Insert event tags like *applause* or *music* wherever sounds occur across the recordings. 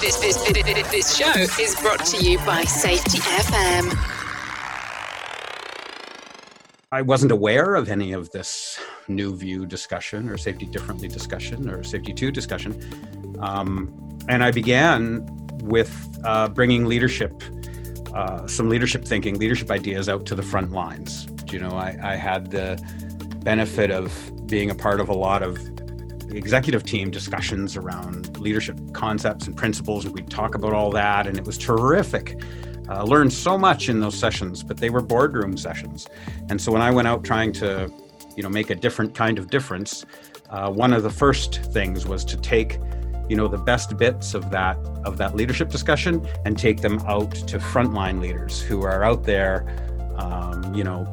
This, this, this, show is brought to you by Safety FM. I wasn't aware of any of this new view discussion or safety differently discussion or safety two discussion. Um, and I began with uh, bringing leadership, uh, some leadership thinking, leadership ideas out to the front lines. You know, I, I had the benefit of being a part of a lot of executive team discussions around leadership concepts and principles, and we'd talk about all that, and it was terrific. Uh, learned so much in those sessions, but they were boardroom sessions. And so when I went out trying to, you know, make a different kind of difference, uh, one of the first things was to take, you know, the best bits of that of that leadership discussion and take them out to frontline leaders who are out there, um, you know,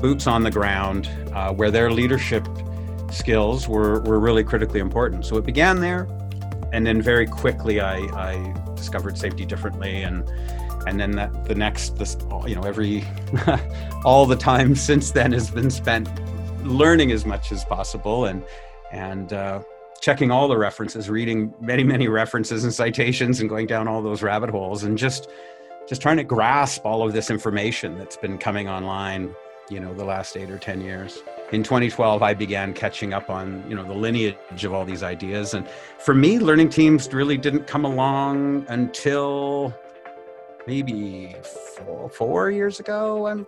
boots on the ground, uh, where their leadership skills were, were really critically important. So it began there. And then very quickly, I, I discovered safety differently. And, and then that, the next, this, you know, every, *laughs* all the time *laughs* since then has been spent learning as much as possible and, and, uh, checking all the references, reading many, many references and citations and going down all those rabbit holes and just, just trying to grasp all of this information that's been coming online, you know, the last eight or 10 years in 2012 i began catching up on you know the lineage of all these ideas. And for me learning teams really didn't come along until maybe four, four years ago i'm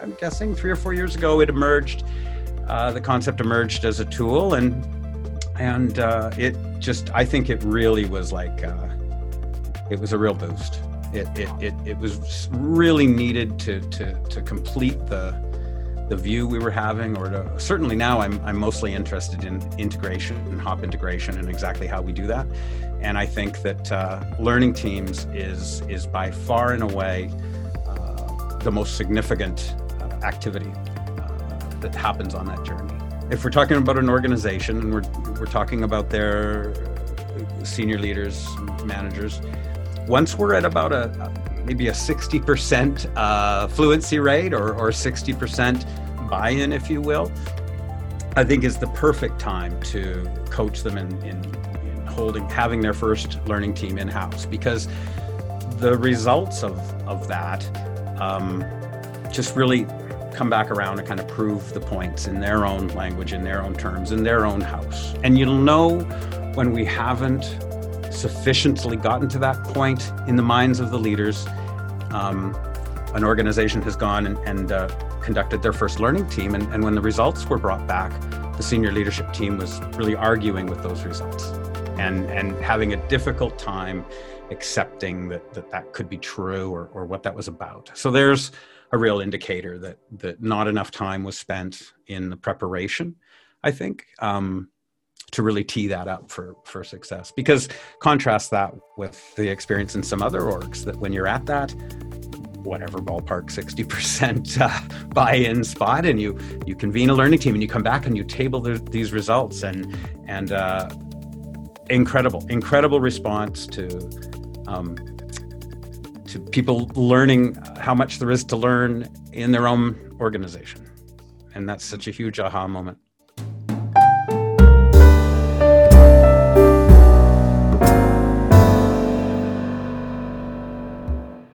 i'm guessing. Three or four years ago it emerged uh, the concept emerged as a tool. And and uh, it just i think it really was like uh, it was a real boost. It, it, it, it was really needed to, to, to complete the, the view we were having, or to, certainly now I'm, I'm mostly interested in integration and HOP integration and exactly how we do that. And I think that uh, learning teams is, is by far and away uh, the most significant uh, activity uh, that happens on that journey. If we're talking about an organization and we're, we're talking about their senior leaders, managers, once we're at about a, maybe a 60% uh, fluency rate or, or 60% buy in, if you will, I think is the perfect time to coach them in, in, in holding, having their first learning team in house because the results of, of that um, just really come back around and kind of prove the points in their own language, in their own terms, in their own house. And you'll know when we haven't sufficiently gotten to that point in the minds of the leaders. Um, an organization has gone and, and uh, conducted their first learning team. And, and when the results were brought back, the senior leadership team was really arguing with those results and, and having a difficult time accepting that that, that could be true or, or what that was about. So there's a real indicator that, that not enough time was spent in the preparation, I think, um, to really tee that up for, for success. Because contrast that with the experience in some other orgs that when you're at that, whatever ballpark 60% uh, *laughs* buy-in spot and you you convene a learning team and you come back and you table the, these results and and uh, incredible incredible response to um, to people learning how much there is to learn in their own organization and that's such a huge aha moment